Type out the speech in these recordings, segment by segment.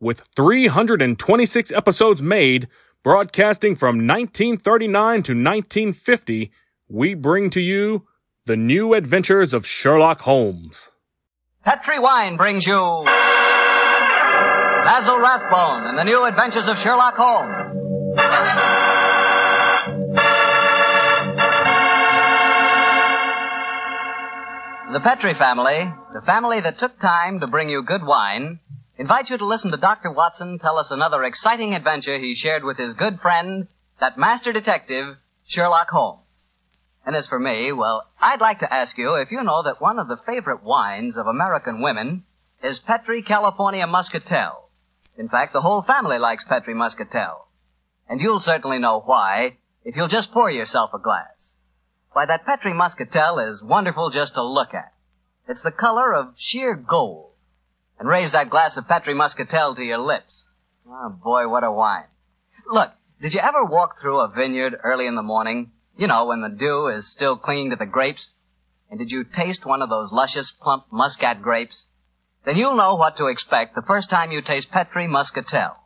with 326 episodes made, broadcasting from 1939 to 1950, we bring to you the new adventures of Sherlock Holmes. Petri Wine brings you Basil Rathbone and the new adventures of Sherlock Holmes. The Petri family, the family that took time to bring you good wine, invites you to listen to Dr. Watson tell us another exciting adventure he shared with his good friend, that master detective, Sherlock Holmes. And as for me, well, I'd like to ask you if you know that one of the favorite wines of American women is Petri California Muscatel. In fact, the whole family likes Petri Muscatel. And you'll certainly know why if you'll just pour yourself a glass. Why, that Petri Muscatel is wonderful just to look at. It's the color of sheer gold and raise that glass of Petri Muscatel to your lips. Oh boy, what a wine. Look, did you ever walk through a vineyard early in the morning? You know, when the dew is still clinging to the grapes? And did you taste one of those luscious, plump muscat grapes? Then you'll know what to expect the first time you taste Petri Muscatel.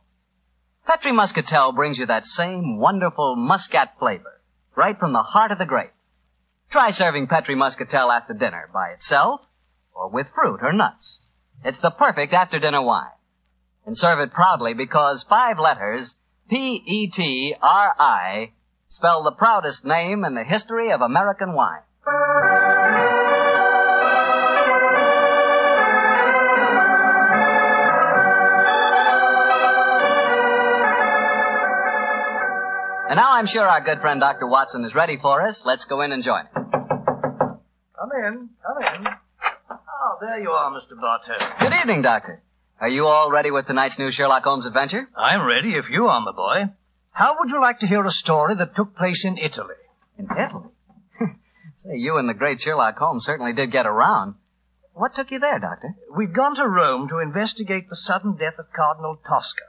Petri Muscatel brings you that same wonderful muscat flavor, right from the heart of the grape. Try serving Petri Muscatel after dinner by itself, or with fruit or nuts. It's the perfect after dinner wine. And serve it proudly because five letters, P-E-T-R-I, spell the proudest name in the history of American wine. And now I'm sure our good friend Dr. Watson is ready for us. Let's go in and join him. Come in, come in. There you are, Mr. Bartell. Good evening, Doctor. Are you all ready with tonight's new Sherlock Holmes adventure? I'm ready if you are, my boy. How would you like to hear a story that took place in Italy? In Italy? Say, you and the great Sherlock Holmes certainly did get around. What took you there, Doctor? We'd gone to Rome to investigate the sudden death of Cardinal Tosca.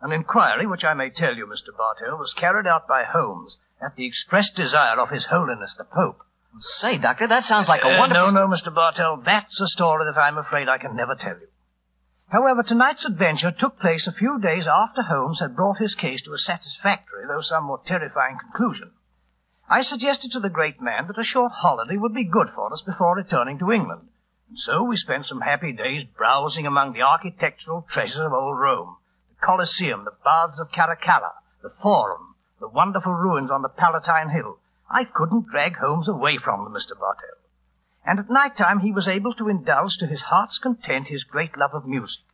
An inquiry, which I may tell you, Mr. Bartell, was carried out by Holmes at the express desire of His Holiness the Pope. Say, Doctor, that sounds like a Uh, wonderful... no, no, Mr. Bartell, that's a story that I'm afraid I can never tell you. However, tonight's adventure took place a few days after Holmes had brought his case to a satisfactory, though somewhat terrifying conclusion. I suggested to the great man that a short holiday would be good for us before returning to England. And so we spent some happy days browsing among the architectural treasures of old Rome. The Colosseum, the Baths of Caracalla, the Forum, the wonderful ruins on the Palatine Hill. I couldn't drag Holmes away from them, Mr. Bartell. And at night time he was able to indulge to his heart's content his great love of music.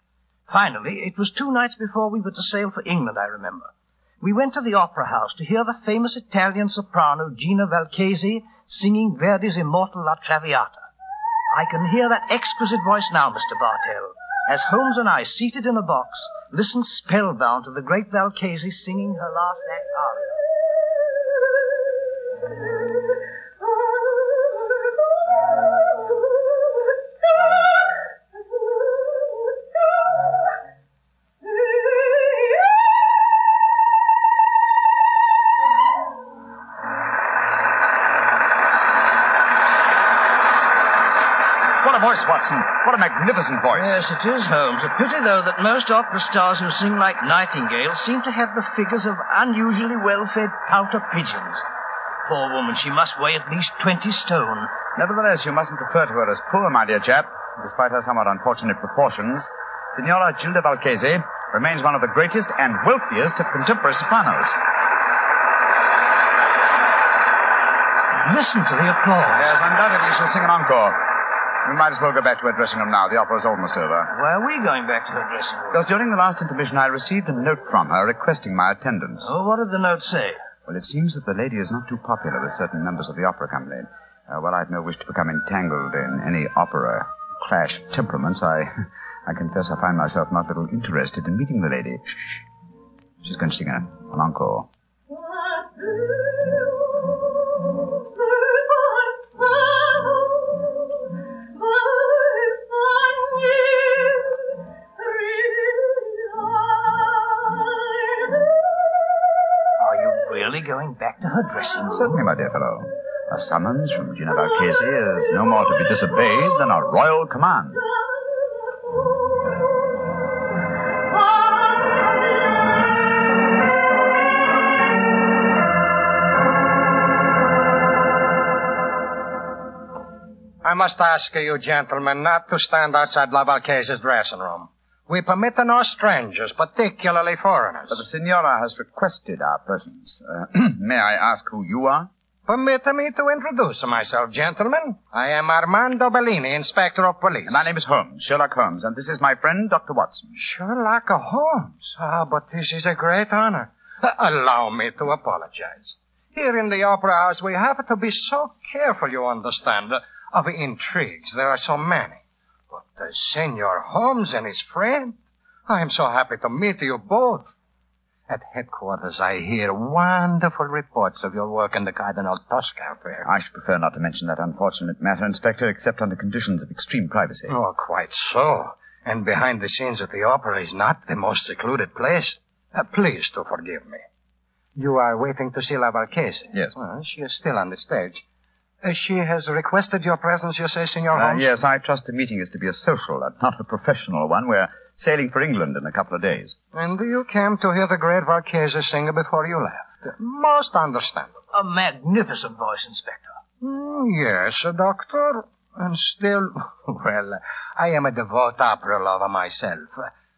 Finally, it was two nights before we were to sail for England, I remember. We went to the opera house to hear the famous Italian soprano Gina Valchesi singing Verdi's immortal La Traviata. I can hear that exquisite voice now, Mr. Bartell, as Holmes and I, seated in a box, listen spellbound to the great Valchesi singing her last act aria. Voice, Watson. What a magnificent voice. Yes, it is, Holmes. A pity, though, that most opera stars who sing like nightingales seem to have the figures of unusually well-fed pouter pigeons. Poor woman, she must weigh at least 20 stone. Nevertheless, you mustn't refer to her as poor, my dear chap. Despite her somewhat unfortunate proportions, Signora Gilda Valchesi remains one of the greatest and wealthiest of contemporary sopranos. Listen to the applause. Yes, undoubtedly she'll sing an encore. We might as well go back to her dressing room now. The opera's almost over. Why are we going back to her dressing room? Because during the last intermission, I received a note from her requesting my attendance. Oh, what did the note say? Well, it seems that the lady is not too popular with certain members of the opera company. Uh, well, I've no wish to become entangled in any opera clash of temperaments. I, I confess I find myself not a little interested in meeting the lady. Shh. She's going to sing an, an encore. Going back to her dressing room? Certainly, my dear fellow. A summons from Gina Valchese is no more to be disobeyed than a royal command. I must ask you, gentlemen, not to stand outside La Valchese's dressing room. We permit no strangers, particularly foreigners. But the Signora has requested our presence. Uh, may I ask who you are? Permit me to introduce myself, gentlemen. I am Armando Bellini, Inspector of Police. My name is Holmes, Sherlock Holmes, and this is my friend, Dr. Watson. Sherlock Holmes. Ah, but this is a great honor. Uh, Allow me to apologize. Here in the Opera House, we have to be so careful, you understand, of intrigues. There are so many. Uh, Senor Holmes and his friend, I am so happy to meet you both. At headquarters, I hear wonderful reports of your work in the Cardinal Tosca affair. I should prefer not to mention that unfortunate matter, Inspector, except under conditions of extreme privacy. Oh, quite so. And behind the scenes at the opera is not the most secluded place. Uh, please to forgive me. You are waiting to see La Valchese? Yes. Well, she is still on the stage. Uh, she has requested your presence, you say, Senor Uh, Holmes? yes, I trust the meeting is to be a social and not a professional one. We're sailing for England in a couple of days. And you came to hear the great Valchese sing before you left. Most understandable. A magnificent voice, Inspector. Mm, yes, uh, Doctor. And still, well, I am a devout opera lover myself.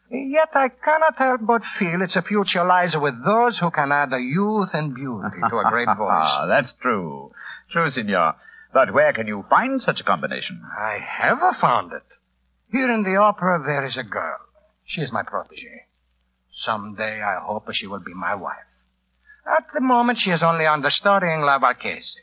Yet I cannot help but feel its a future lies with those who can add a youth and beauty to a great voice. Ah, that's true. True, Signor. But where can you find such a combination? I have found it. Here in the opera, there is a girl. She is my protege. Someday, I hope she will be my wife. At the moment, she is only understudying La Valchese.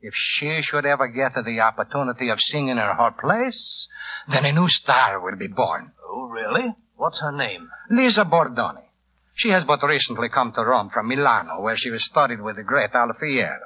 If she should ever get the opportunity of singing in her place, then a new star will be born. Oh, really? What's her name? Lisa Bordoni. She has but recently come to Rome from Milano, where she was studied with the great Alfieri.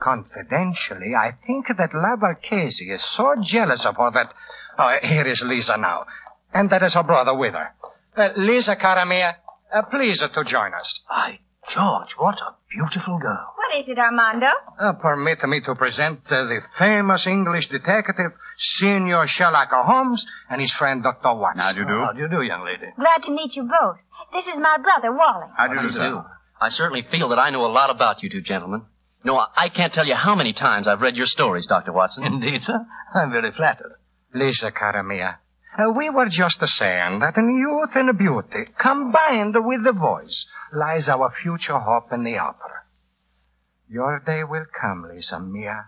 Confidentially, I think that La Valchese is so jealous of her that... Oh, here is Lisa now. And that is her brother with her. Uh, Lisa, cara mia, uh, please uh, to join us. By George, what a beautiful girl. What is it, Armando? Uh, permit me to present uh, the famous English detective, Senior Sherlock Holmes, and his friend Dr. Watson. How do you do? How do you do, young lady? Glad to meet you both. This is my brother, Wally. How do you do, sir? I certainly feel that I know a lot about you two gentlemen. No, I- I can't tell you how many times I've read your stories, Dr. Watson. Indeed, sir. I'm very flattered. Lisa, cara mia, uh, we were just saying that in youth and beauty, combined with the voice, lies our future hope in the opera. Your day will come, Lisa mia.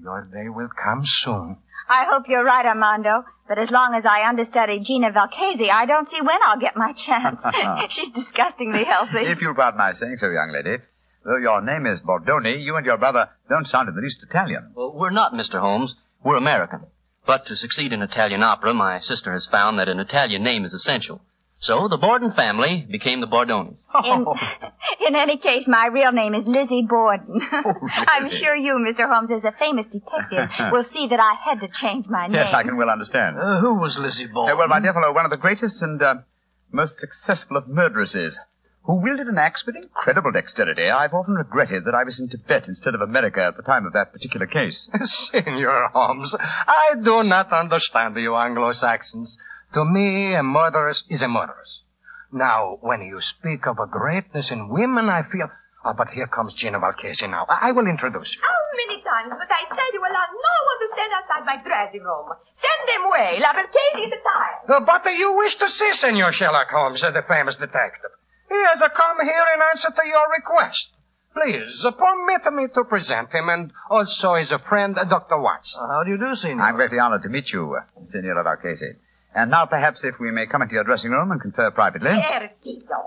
Your day will come soon. I hope you're right, Armando. But as long as I understudy Gina Valchese, I don't see when I'll get my chance. She's disgustingly healthy. If you'll pardon my saying so, young lady, though your name is Bordoni, you and your brother don't sound in the least Italian. Well, we're not, Mr. Holmes. We're American. But to succeed in Italian opera, my sister has found that an Italian name is essential. So the Borden family became the Bordonis. In, in any case, my real name is Lizzie Borden. I'm sure you, Mr. Holmes, as a famous detective, will see that I had to change my name. Yes, I can well understand. Uh, who was Lizzie Borden? Uh, well, my dear fellow, one of the greatest and uh, most successful of murderesses, who wielded an axe with incredible dexterity. I've often regretted that I was in Tibet instead of America at the time of that particular case. Senor Holmes, I do not understand you Anglo-Saxons. To me, a murderess is a murderess. Now, when you speak of a greatness in women, I feel... Oh, but here comes Gina Valchese now. I, I will introduce you. How many times must I tell you allow no one to stand outside my dressing room? Send them away. La Valchese is tired. Uh, but uh, you wish to see Senor Sherlock Holmes, uh, the famous detective. He has come here in answer to your request. Please, permit me to present him and also his friend, Dr. Watts. Uh, how do you do, Senor? I'm greatly honored to meet you, uh, Senora Valchese. And now perhaps if we may come into your dressing room and confer privately. Perfido.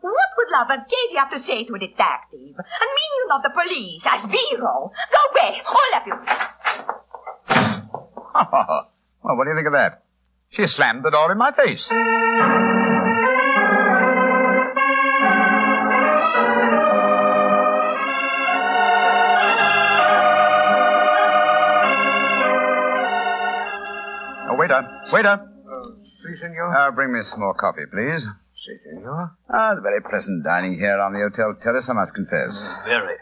What would La Valchese have to say to a detective? A minion of the police, as Vero. Go away, all of you. well, what do you think of that? She slammed the door in my face. Waiter, waiter. Si, senor. Uh, bring me some more coffee, please. Si, senor. Ah, it's very pleasant dining here on the hotel terrace, I must confess. Very.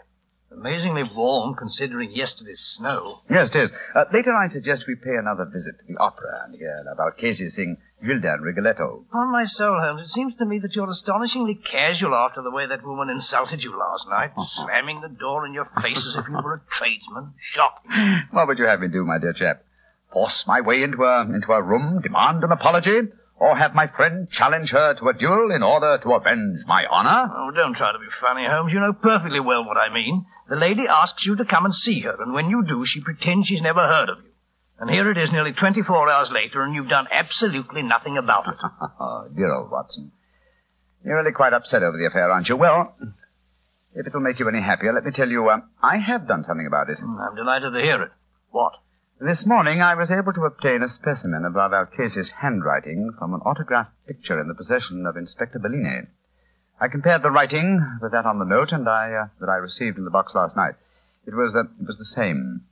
Amazingly warm considering yesterday's snow. Yes, it is. Uh, later, I suggest we pay another visit to the opera and hear La Valchese sing Gilda and Rigoletto. Upon my soul, Holmes, it seems to me that you're astonishingly casual after the way that woman insulted you last night, slamming the door in your face as if you were a tradesman. Shocking. What would you have me do, my dear chap? Force my way into a, into a room, demand an apology, or have my friend challenge her to a duel in order to avenge my honor? Oh, don't try to be funny, Holmes. You know perfectly well what I mean. The lady asks you to come and see her, and when you do, she pretends she's never heard of you. And here it is nearly 24 hours later, and you've done absolutely nothing about it. Oh, dear old Watson. You're really quite upset over the affair, aren't you? Well, if it'll make you any happier, let me tell you, uh, I have done something about it. I'm delighted to hear it. What? This morning I was able to obtain a specimen of La Valchese's handwriting from an autographed picture in the possession of Inspector Bellini. I compared the writing with that on the note and I, uh, that I received in the box last night. It was the, it was the same,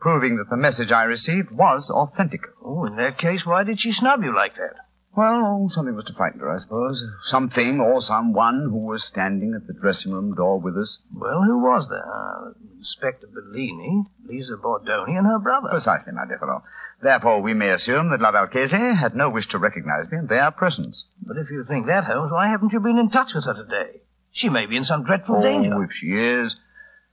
proving that the message I received was authentic. Oh, in that case, why did she snub you like that? Well, something was to frighten her, I suppose. Something or someone who was standing at the dressing room door with us. Well, who was there? Uh, Inspector Bellini, Lisa Bordoni, and her brother. Precisely, my dear fellow. Therefore, we may assume that La Valchese had no wish to recognize me in their presence. But if you think that, Holmes, why haven't you been in touch with her today? She may be in some dreadful danger. Oh, danger. if she is,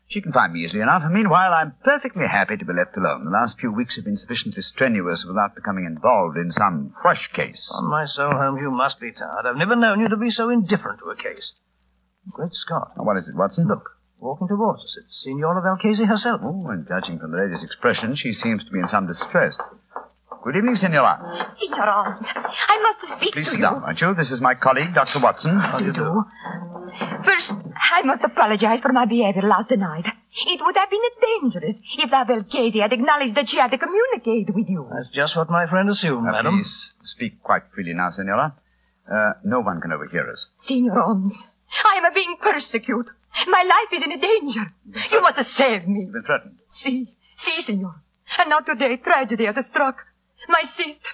she can find me easily enough. And meanwhile, I'm perfectly happy to be left alone. The last few weeks have been sufficiently strenuous without becoming involved in some fresh case. On my soul, Holmes, you must be tired. I've never known you to be so indifferent to a case. Great Scott. Now, what is it, Watson? Look, walking towards us. It's Signora Valchese herself. Oh, and judging from the lady's expression, she seems to be in some distress. Good evening, Signora. Signor Holmes, I must speak Please to sit down, won't you? This is my colleague, Dr. Watson. How do you do? First, I must apologize for my behavior last night. It would have been dangerous if La Valchese had acknowledged that she had to communicate with you. That's just what my friend assumed, Uh, madam. please speak quite freely now, Senora. Uh, no one can overhear us. Signor Holmes, I am being persecuted. My life is in danger. You must save me. You've been threatened. See, see, Signor. And now today tragedy has struck. My sister,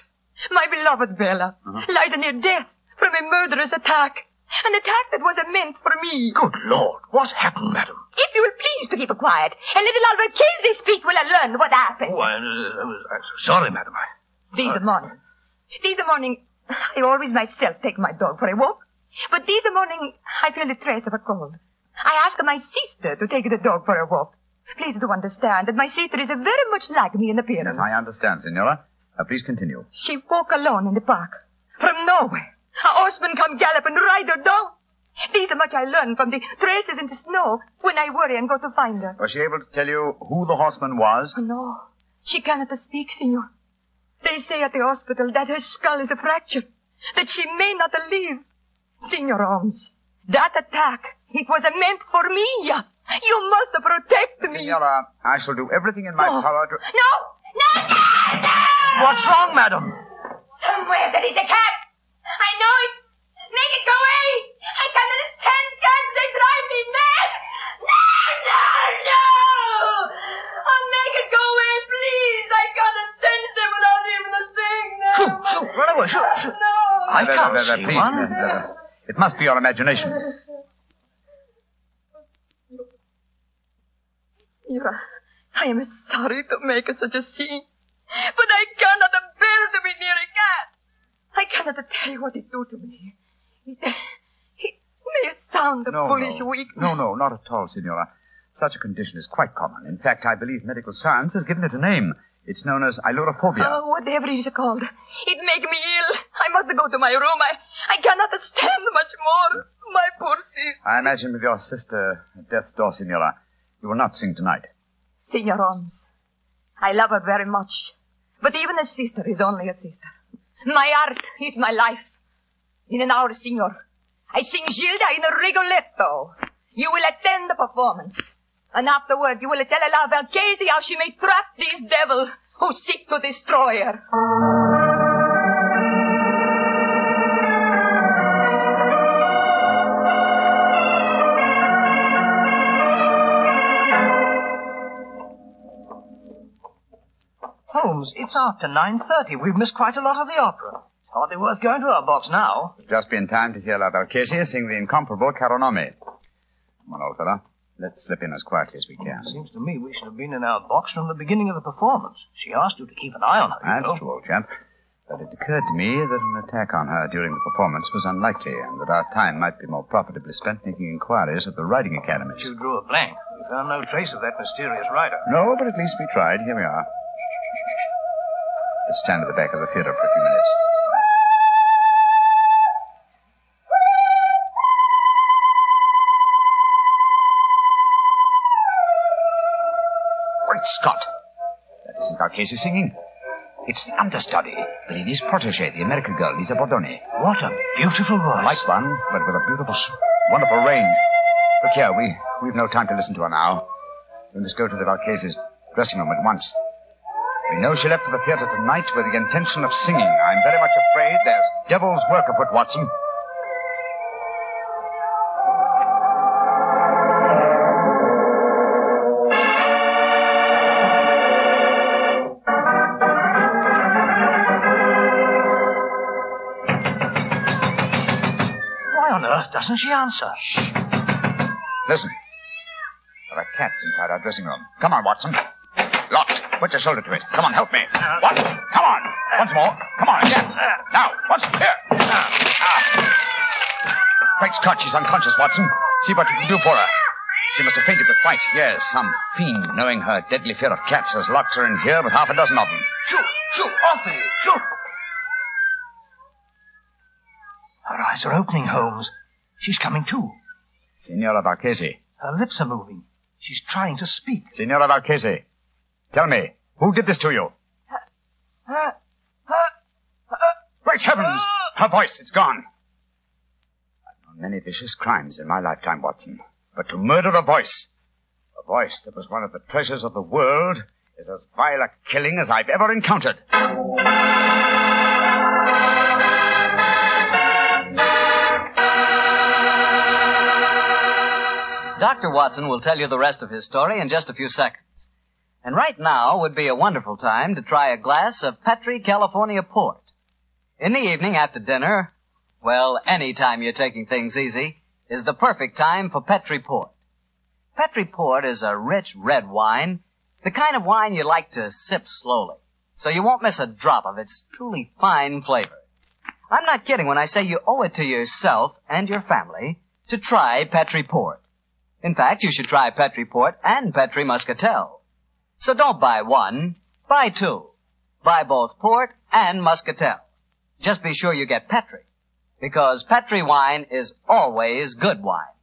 my beloved Bella, lies near death from a murderous attack. An attack that was meant for me. Good Lord, what happened, madam? If you will please to keep quiet and let the Valchese speak, will I learn what happened. Oh, I, uh, I was I'm sorry, madam. I... This morning. This morning, I always myself take my dog for a walk. But this morning, I feel the trace of a cold. I ask my sister to take the dog for a walk. Please do understand that my sister is very much like me in appearance. Yes, I understand, Senora. Uh, please continue. She walk alone in the park. From nowhere. A horseman come gallop and ride her down. are much I learned from the traces in the snow when I worry and go to find her. Was she able to tell you who the horseman was? Oh, no, she cannot speak, senor. They say at the hospital that her skull is a fracture, that she may not live. Senor Holmes, that attack, it was meant for me. You must protect me. Senora, I shall do everything in my Oh. power to... No, no, no, no! What's wrong, madam? Somewhere there is a cat. I know it. Make it go away. I cannot stand cats. They drive me mad. No, no, no. Oh, make it go away, please. I cannot sense it without even a thing. No. Shoot, shoot, run away, shoot, shoot. No. I can't uh, see one. uh, It must be your imagination. Ira, I am sorry to make such a scene, but I cannot bear to be near a cat. I cannot tell you what it do to me. It, it may sound a No, foolish no. weakness. No, no, not at all, Signora. Such a condition is quite common. In fact, I believe medical science has given it a name. It's known as ailurophobia. Oh, whatever it is called. It make me ill. I must go to my room. I, I cannot stand much more. My poor sister. I imagine with your sister at death's door, Signora, you will not sing tonight. Senor Holmes, I love her very much. But even a sister is only a sister. My art is my life. In an hour, Senor, I sing Gilda in a Rigoletto. You will attend the performance. And afterward, you will tell La Valchese how she may trap this devil who seek to destroy her. Holmes, it's after 9.30. We've missed quite a lot of the opera. Hardly worth going to our box now. Just be in time to hear La Valchesi sing the incomparable Caro Nome. Come on, old fellow. Let's slip in as quietly as we can. Seems to me we should have been in our box from the beginning of the performance. She asked you to keep an eye on her, you know. True, old chap. But it occurred to me that an attack on her during the performance was unlikely, and that our time might be more profitably spent making inquiries at the riding academies. You drew a blank. We found no trace of that mysterious rider. No, but at least we tried. Here we are. Let's stand at the back of the theater for a few minutes. Great Scott! That isn't Valchesi singing. It's the understudy, Bellini's protege, the American girl, Lisa Bordoni. What a beautiful voice. Like one, but with a beautiful, wonderful range. Look here, we, we've no time to listen to her now. We must go to the Valchese's dressing room at once. We know she left for the theater tonight with the intention of singing. I'm very much afraid there's devil's work afoot, Watson. Why on earth doesn't she answer? Listen. There are cats inside our dressing room. Come on, Watson. Locked. Put your shoulder to it. Come on, help me. Watson, come on. Once more. Come on, again. Now, Watson, here. Great Scott, she's unconscious, Watson. See what you can do for her. She must have fainted with fright. Yes, some fiend, knowing her deadly fear of cats, has locked her in here with half a dozen of them. Shoot! Shoot! Off you! Shoot! Her eyes are opening, Holmes. She's coming to. Signora Valchesi. Her lips are moving. She's trying to speak. Signora Valchesi. Tell me, who did this to you? Great heavens! Her voice, it's gone. I've known many vicious crimes in my lifetime, Watson. But to murder a voice, a voice that was one of the treasures of the world, is as vile a killing as I've ever encountered. Dr. Watson will tell you the rest of his story in just a few seconds. And right now would be a wonderful time to try a glass of Petri California port. In the evening after dinner, well, any time you're taking things easy, is the perfect time for Petri port. Petri port is a rich red wine, the kind of wine you like to sip slowly, so you won't miss a drop of its truly fine flavor. I'm not kidding when I say you owe it to yourself and your family to try Petri port. In fact, you should try Petri Port and Petri Muscatel. So don't buy one, buy two. Buy both Port and Muscatel. Just be sure you get Petri, because Petri wine is always good wine.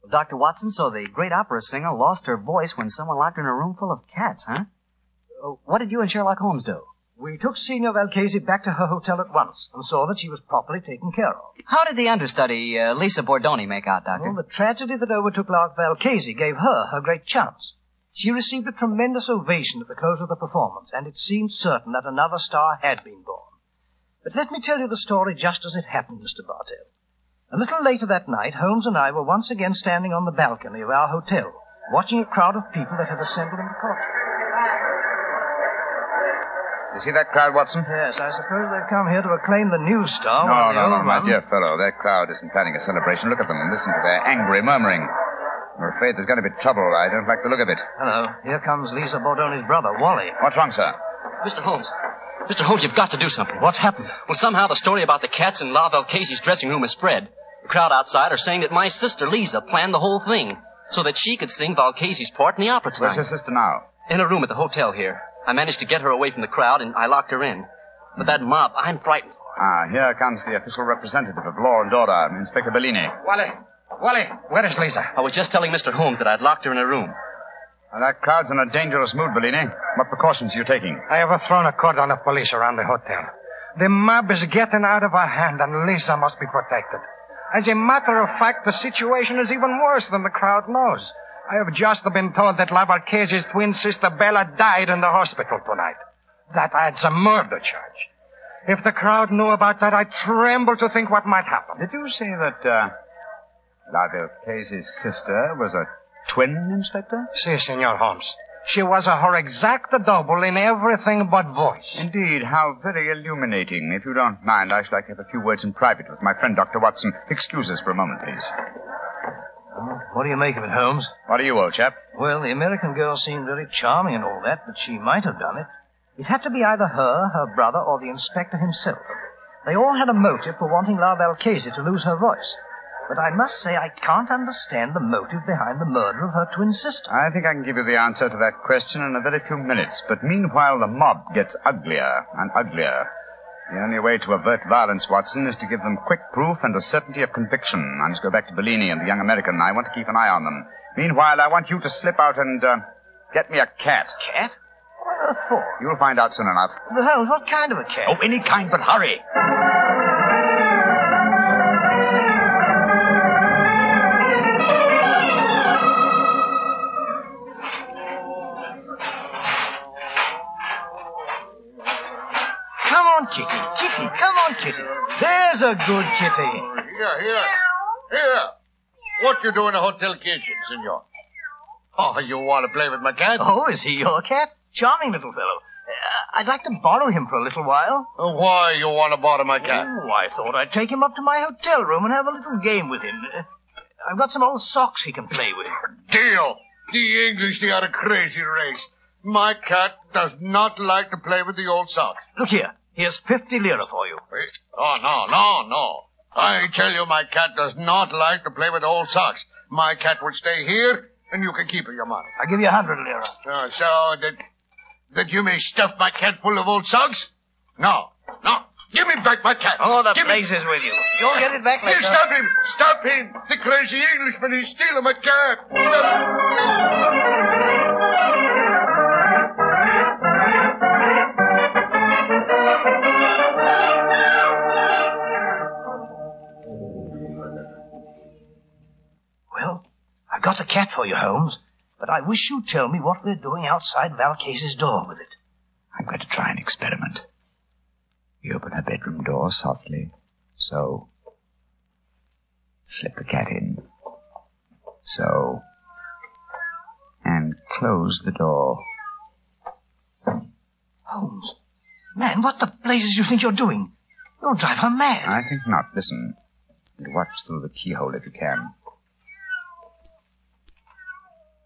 Well, Dr. Watson, so the great opera singer lost her voice when someone locked her in a room full of cats, huh? Uh, What did you and Sherlock Holmes do? We took Signor Valchesi back to her hotel at once and saw that she was properly taken care of. How did the understudy, uh, Lisa Bordoni, make out, Doctor? Well, the tragedy that overtook La Valchesi gave her her great chance. She received a tremendous ovation at the close of the performance, and it seemed certain that another star had been born. But let me tell you the story just as it happened, Mr. Bartell. A little later that night, Holmes and I were once again standing on the balcony of our hotel, watching a crowd of people that had assembled in the courtyard. You see that crowd, Watson? Yes, I suppose they've come here to acclaim the new star. No, no, no, my dear fellow. That crowd isn't planning a celebration. Look at them and listen to their angry murmuring. I'm afraid there's going to be trouble. I don't like the look of it. Hello, here comes Lisa Bordoni's brother, Wally. What's wrong, sir? Mr. Holmes. Mr. Holmes, you've got to do something. What's happened? Well, somehow the story about the cats in La Valchesi's dressing room has spread. The crowd outside are saying that my sister Lisa planned the whole thing so that she could sing Valchesi's part in the opera tonight. Where's your sister now? In a room at the hotel here. I managed to get her away from the crowd and I locked her in. But that mob, I'm frightened for. Ah, here comes the official representative of law and order, Inspector Bellini. Wally, Wally, where is Lisa? I was just telling Mr. Holmes that I'd locked her in a room. Now, that crowd's in a dangerous mood, Bellini. What precautions are you taking? I have thrown a cordon of police around the hotel. The mob is getting out of our hand, and Lisa must be protected. As a matter of fact, the situation is even worse than the crowd knows. I have just been told that Lavalchesi's twin sister Bella died in the hospital tonight. That adds a murder charge. If the crowd knew about that, I tremble to think what might happen. Did you say that, uh, La Valchesi's sister was a twin, Inspector? Si, Senor Holmes. She was a her exact double in everything but voice. Indeed, how very illuminating. If you don't mind, I should like to have a few words in private with my friend Dr. Watson. Excuse us for a moment, please. What do you make of it, Holmes? What are you, old chap? Well, the American girl seemed very charming and all that, but she might have done it. It had to be either her, her brother, or the inspector himself. They all had a motive for wanting La Valchese to lose her voice. But I must say I can't understand the motive behind the murder of her twin sister. I think I can give you the answer to that question in a very few minutes. But meanwhile, the mob gets uglier and uglier. The only way to avert violence, Watson, is to give them quick proof and a certainty of conviction. I must go back to Bellini and the young American. I want to keep an eye on them. Meanwhile, I want you to slip out and uh, get me a cat. Cat? What for? You'll find out soon enough. Holmes, what kind of a cat? Oh, any kind, but hurry. Kitty. Come on, Kitty. There's a good kitty. Here, here. Here. What you do in a hotel kitchen, senor? Oh, you want to play with my cat? Oh, is he your cat? Charming little fellow. Uh, I'd like to borrow him for a little while. Uh, Why you want to borrow my cat? Oh, I thought I'd take him up to my hotel room and have a little game with him. Uh, I've got some old socks he can play with. Deal. The English, they are a crazy race. My cat does not like to play with the old socks. Look here. Here's 50 lira for you. Oh, no, no, no. I tell you, my cat does not like to play with old socks. My cat will stay here, and you can keep your money. I'll give you a 100 lira. Uh, so that, that you may stuff my cat full of old socks? No, no. Give me back my cat. Oh, the Give me- with you. You'll get it back Hey, later. stop him! Stop him! The crazy Englishman is stealing my cat! Stop! Well, Got cat for you, Holmes. But I wish you'd tell me what we're doing outside Valchese's door with it. I'm going to try an experiment. You open her bedroom door softly. So. Slip the cat in. So. And close the door. Holmes. Man, what the blazes do you think you're doing? You'll drive her mad. I think not. Listen. And watch through the keyhole if you can.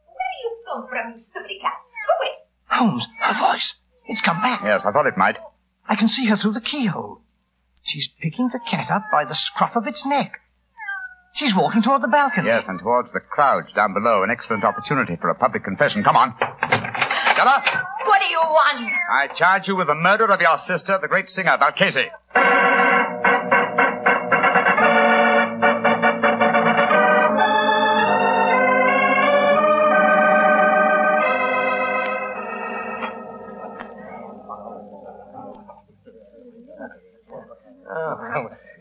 Where you come from, you silly cat? Go away. Holmes, her voice. It's come back. Yes, I thought it might. I can see her through the keyhole. She's picking the cat up by the scruff of its neck. She's walking toward the balcony. Yes, and towards the crowd down below. An excellent opportunity for a public confession. Come on. Stella, What do you want? I charge you with the murder of your sister, the great singer, Valchese.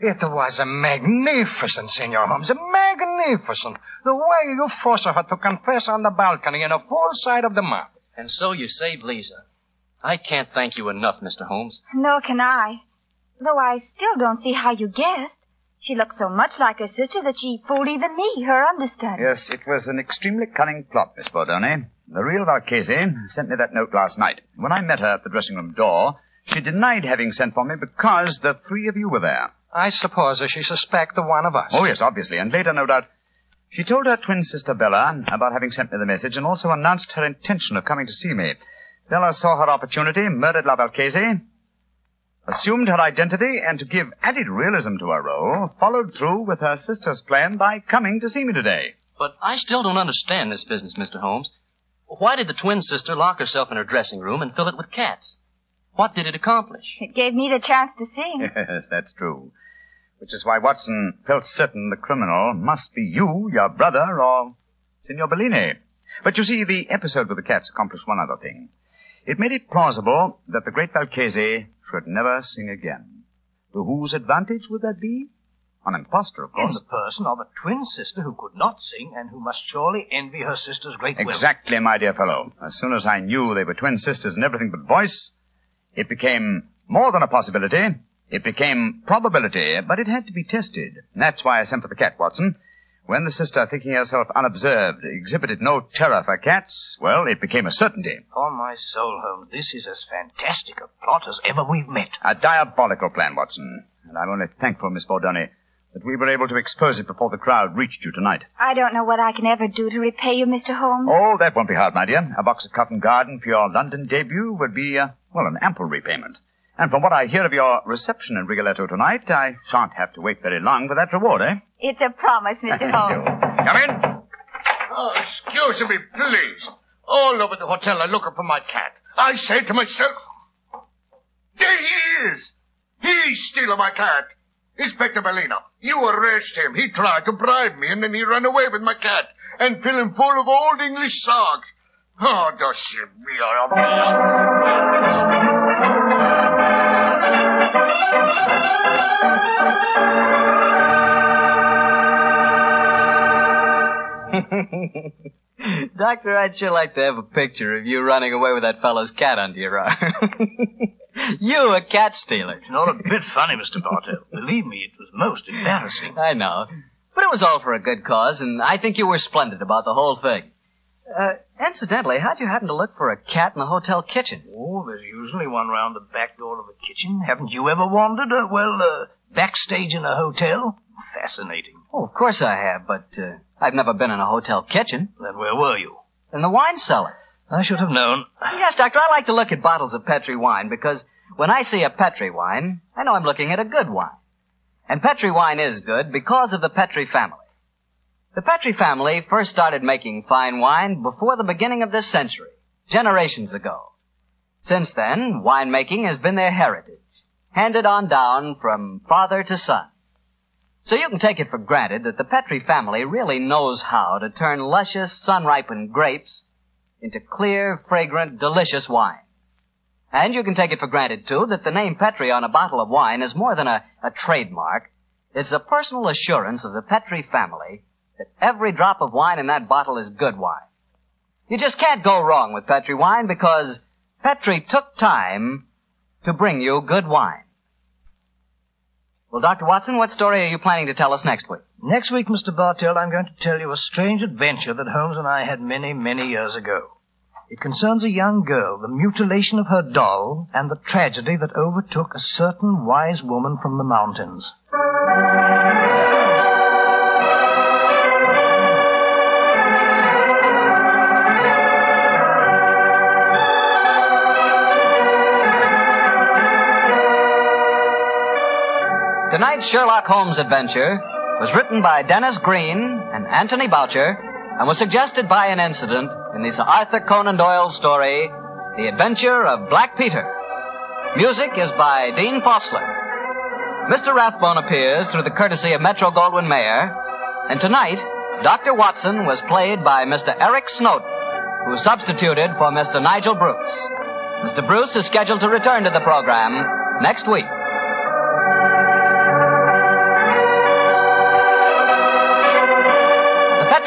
It was a magnificent, Senor Holmes. A magnificent. The way you forced her to confess on the balcony in a full sight of the mob. And so you saved Lisa. I can't thank you enough, Mr. Holmes. Nor can I. Though I still don't see how you guessed. She looked so much like her sister that she fooled even me, her understudy. Yes, it was an extremely cunning plot, Miss Bordoni. The real Valchese sent me that note last night. When I met her at the dressing room door, she denied having sent for me because the three of you were there. I suppose that she suspected one of us. Oh, yes, obviously. And later, no doubt, she told her twin sister Bella about having sent me the message and also announced her intention of coming to see me. Bella saw her opportunity, murdered La Valchese, assumed her identity, and to give added realism to her role, followed through with her sister's plan by coming to see me today. But I still don't understand this business, Mr. Holmes. Why did the twin sister lock herself in her dressing room and fill it with cats? What did it accomplish? It gave me the chance to sing. Yes, that's true. Which is why Watson felt certain the criminal must be you, your brother, or Signor Bellini. But you see, the episode with the cats accomplished one other thing. It made it plausible that the great Valchese should never sing again. To whose advantage would that be? An impostor, of course. In the person of a twin sister who could not sing and who must surely envy her sister's great will. Exactly, my dear fellow. As soon as I knew they were twin sisters in everything but voice, it became more than a possibility. It became probability, but it had to be tested. That's why I sent for the cat, Watson. When the sister, thinking herself unobserved, exhibited no terror for cats, well, it became a certainty. On my soul, Holmes, this is as fantastic a plot as ever we've met. A diabolical plan, Watson. And I'm only thankful, Miss Bordoni, that we were able to expose it before the crowd reached you tonight. I don't know what I can ever do to repay you, Mr. Holmes. Oh, that won't be hard, my dear. A box of Covent Garden for your London debut would be, uh, well, an ample repayment. And from what I hear of your reception in Rigoletto tonight, I shan't have to wait very long for that reward, eh? It's a promise, Mr. Thank Holmes. you. Come in. Oh, excuse me, please. All over the hotel I'm looking for my cat. I say to myself, there he is. He's stealing my cat. Inspector Bellino, you arrest him. He tried to bribe me and then he ran away with my cat and fill him full of old English songs. Oh, does she be Doctor, I'd sure like to have a picture of you running away with that fellow's cat under your arm. you, a cat stealer. It's not a bit funny, Mr. Bartell. Believe me, it was most embarrassing. I know. But it was all for a good cause, and I think you were splendid about the whole thing. Uh, incidentally, how'd you happen to look for a cat in the hotel kitchen? Oh, there's usually one round the back door of the kitchen. Haven't you ever wandered, uh, well, uh, backstage in a hotel? Fascinating. Oh, of course I have, but uh, I've never been in a hotel kitchen. Then where were you? In the wine cellar. I should have known. Yes, Doctor, I like to look at bottles of Petri wine because when I see a Petri wine, I know I'm looking at a good wine. And Petri wine is good because of the Petri family. The Petri family first started making fine wine before the beginning of this century, generations ago. Since then, winemaking has been their heritage, handed on down from father to son. So you can take it for granted that the Petri family really knows how to turn luscious, sun-ripened grapes into clear, fragrant, delicious wine. And you can take it for granted, too, that the name Petri on a bottle of wine is more than a, a trademark. It's a personal assurance of the Petri family that every drop of wine in that bottle is good wine. You just can't go wrong with Petri wine because Petri took time to bring you good wine. Well, Dr. Watson, what story are you planning to tell us next week? Next week, Mr. Bartell, I'm going to tell you a strange adventure that Holmes and I had many, many years ago. It concerns a young girl, the mutilation of her doll, and the tragedy that overtook a certain wise woman from the mountains. Tonight's Sherlock Holmes adventure was written by Denis Green and Anthony Boucher and was suggested by an incident in the Sir Arthur Conan Doyle story, The Adventure of Black Peter. Music is by Dean Fossler. Mr. Rathbone appears through the courtesy of Metro Goldwyn Mayer, and tonight, Dr. Watson was played by Mr. Eric Snowden, who substituted for Mr. Nigel Bruce. Mr. Bruce is scheduled to return to the program next week.